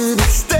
to the stage.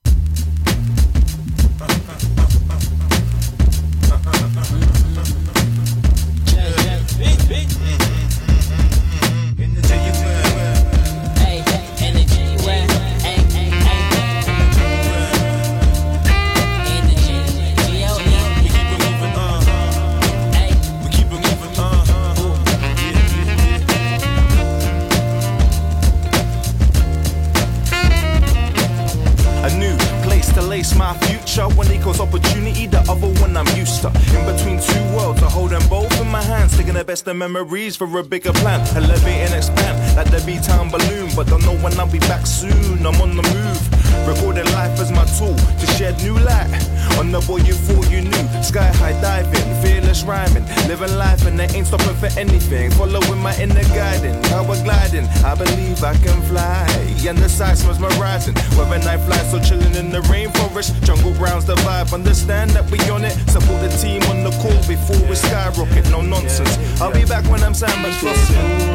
best of memories for a bigger plan. Elevate and expand like the B-Town balloon. But don't know when I'll be back soon. I'm on the move. Recording life as my tool to shed new light. On the boy you thought you knew. Sky high diving, fearless rhyming. Living life and I ain't stopping for anything. Following my inner guiding, power gliding. I believe I can fly. And the size was my rising. Where I night fly, so chilling in the rainforest. Jungle grounds the vibe. Understand that we on it. Support the team on the call before we skyrocket. No nonsense. I'll be back when I'm Sandman's.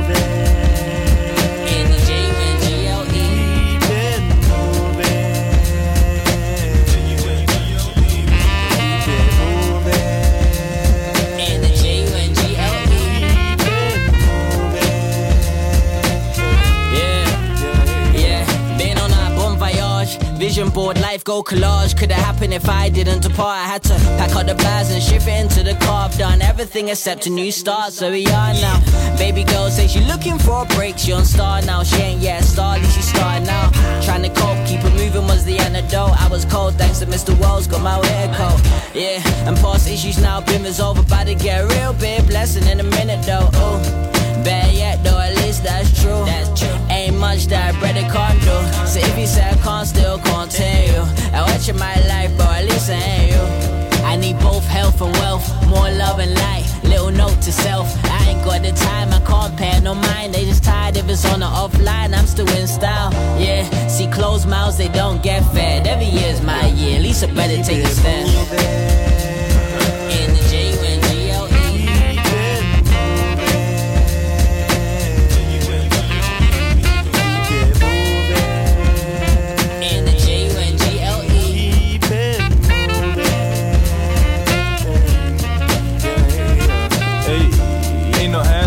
Board, life go collage. Could have happened if I didn't depart. I had to pack up the bags and shift it into the car. I've done everything except a new start, so we are now. Baby girl say she looking for a break. She on star now. She ain't yet started, she started now. Trying to cope, keep it moving was the antidote. I was cold thanks to Mr. Wells, got my hair coat. Yeah, and past issues now, been is over. About to get a real big blessing in a minute though. Ooh. Bad yet though, at least that's true. That's true. Much that bread can't do. So if you say I can't, still continue. I watch in my life, but at least I ain't you. I need both health and wealth, more love and light. Little note to self, I ain't got the time, I can't pay no mind. They just tired if it's on the offline, I'm still in style. Yeah, see closed mouths, they don't get fed. Every year's my year, at least I better take a stand.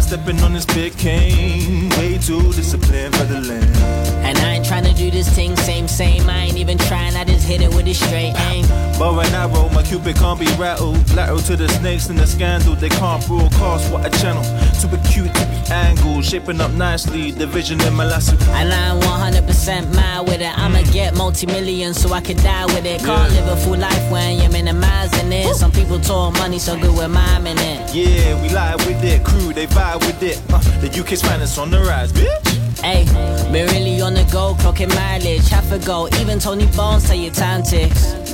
Stepping on this big cane. Way too disciplined for the land. And I trying to do this thing same, same. I ain't even trying, I just hit it with a straight aim. But when I roll, my cupid can't be rattled. Lateral to the snakes and the scandal. They can't broadcast what a channel. Too acute to be angled. Shaping up nicely, the vision in my lasso. I'm 100% mad with it. I'ma get multi millions so I can die with it. Can't yeah. live a full life when you're minimizing it. Some people talk money so good with miming it. Yeah, we lie with it. Crew, they vibe with it. Uh, the UK's finest on the rise, bitch. Hey, been really on the go, clocking mileage, half a go. Even Tony Bones tell you time ticks.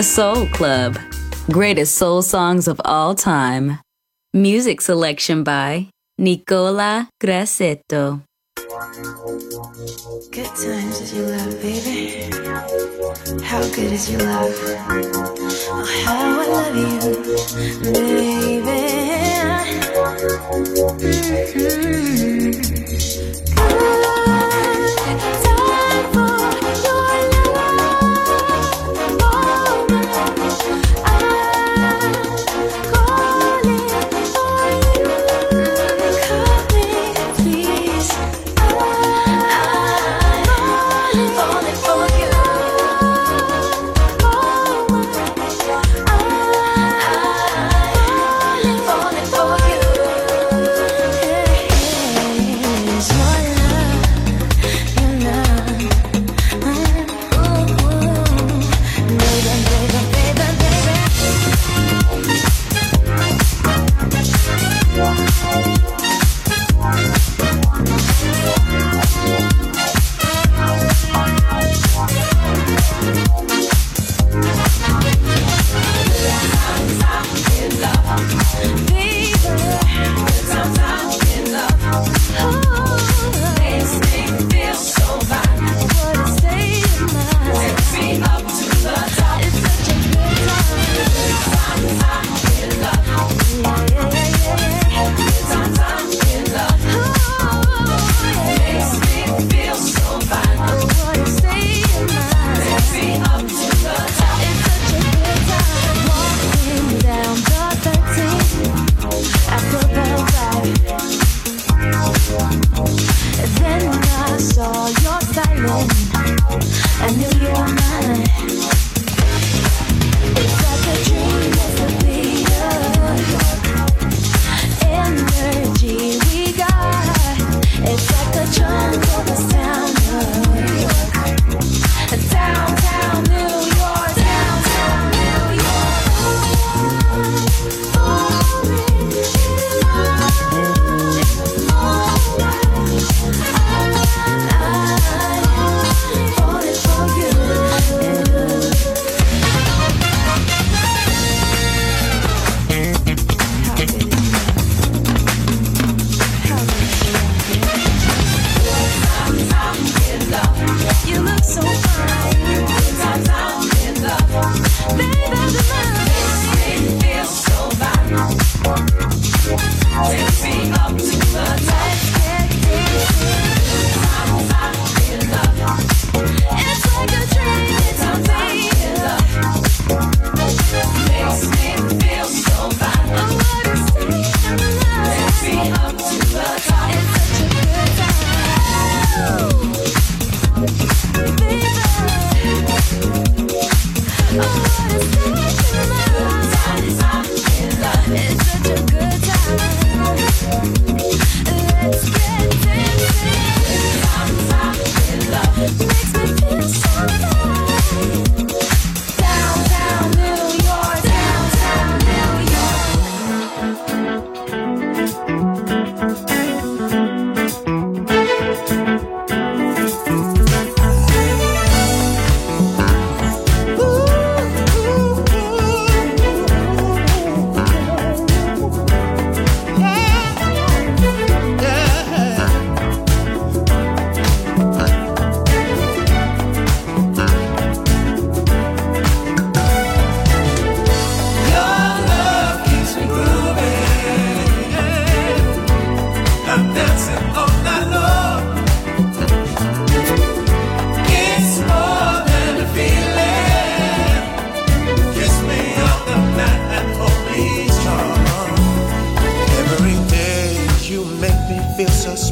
The Soul Club. Greatest soul songs of all time. Music selection by Nicola Grassetto. Good times is your love, baby. How good is your love? Oh, how I love you.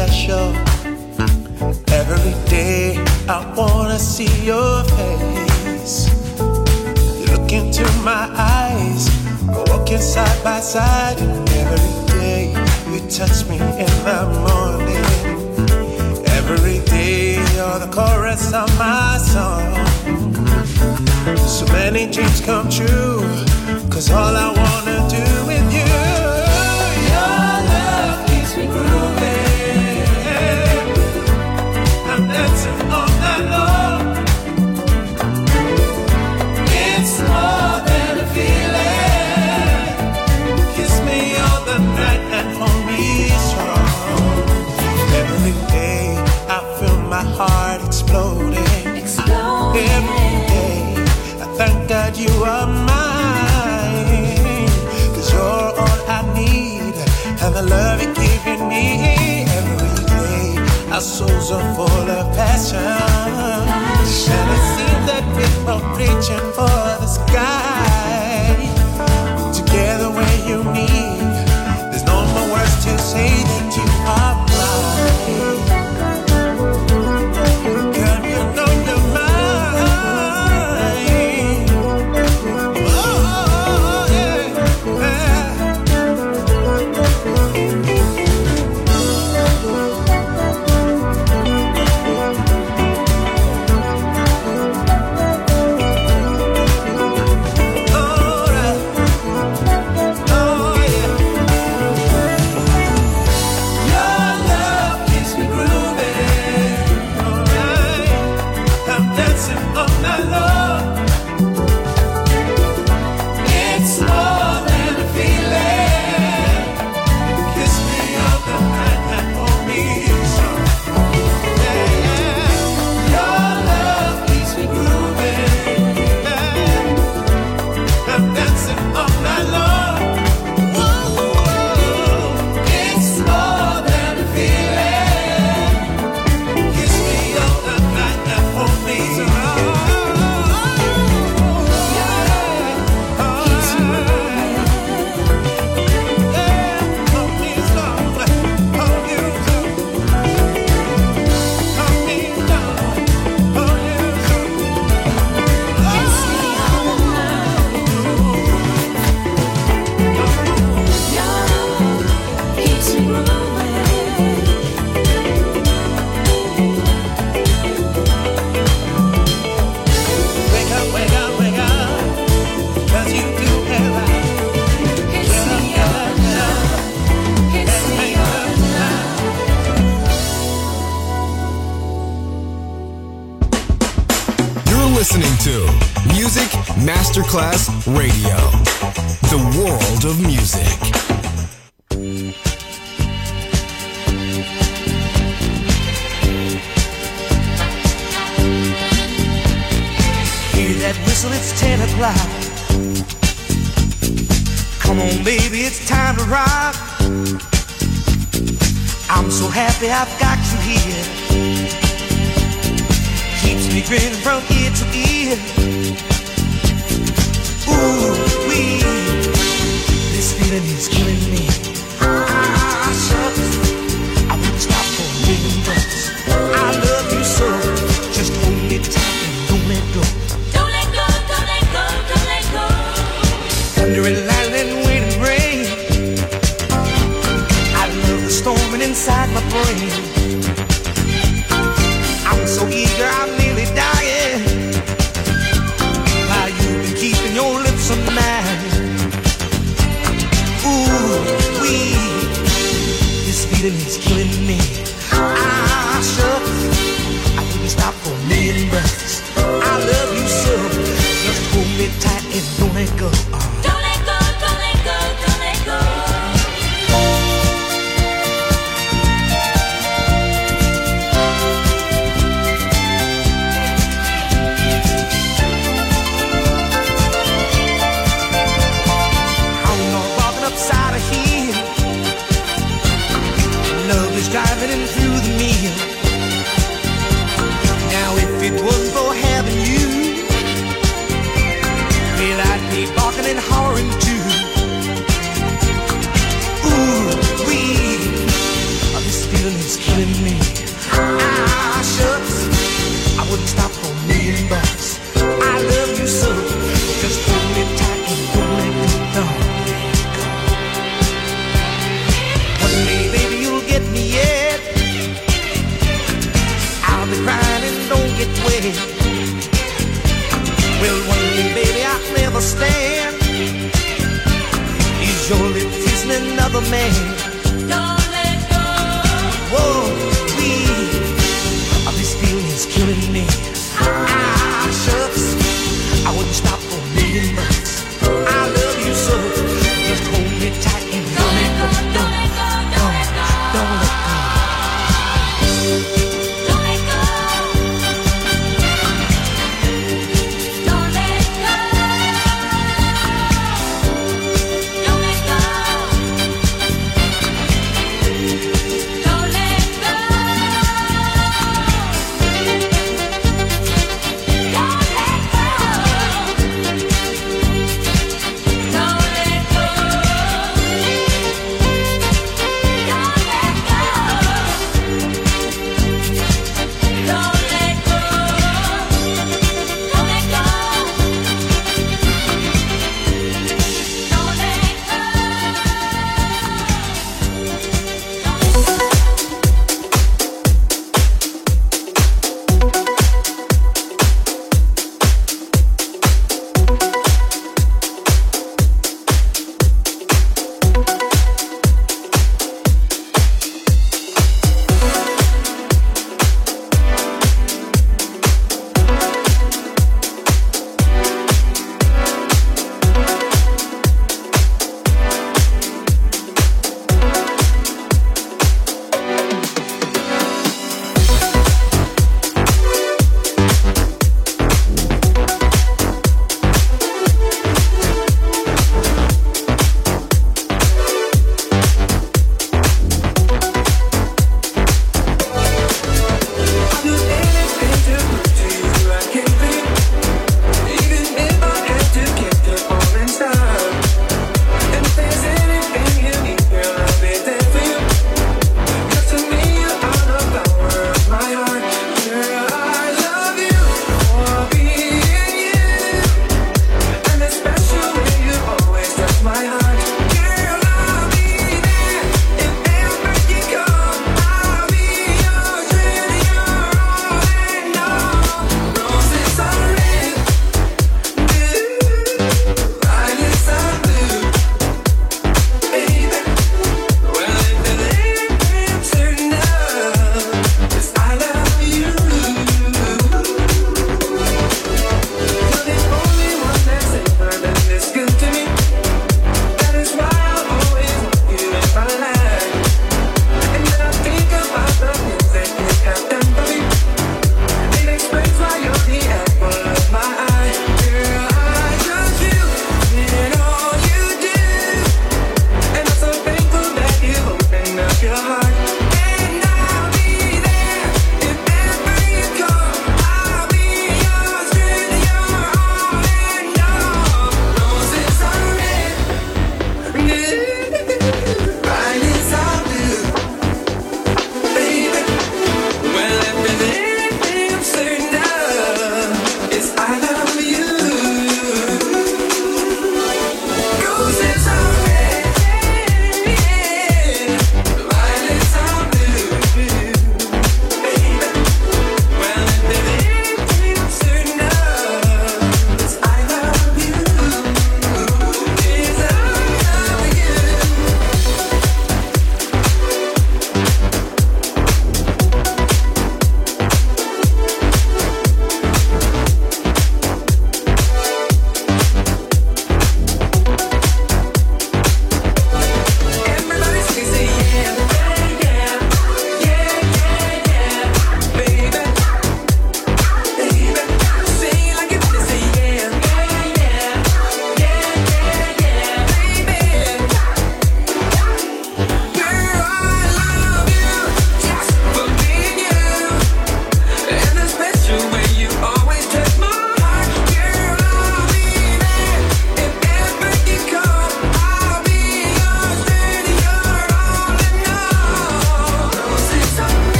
special. Every day I wanna see your face. Look into my eyes, walking side by side. Every day you touch me in the morning. Every day you're the chorus of my song. So many dreams come true, cause all I wanna do is. Our souls are full of passion. passion. And it seems that we're preaching for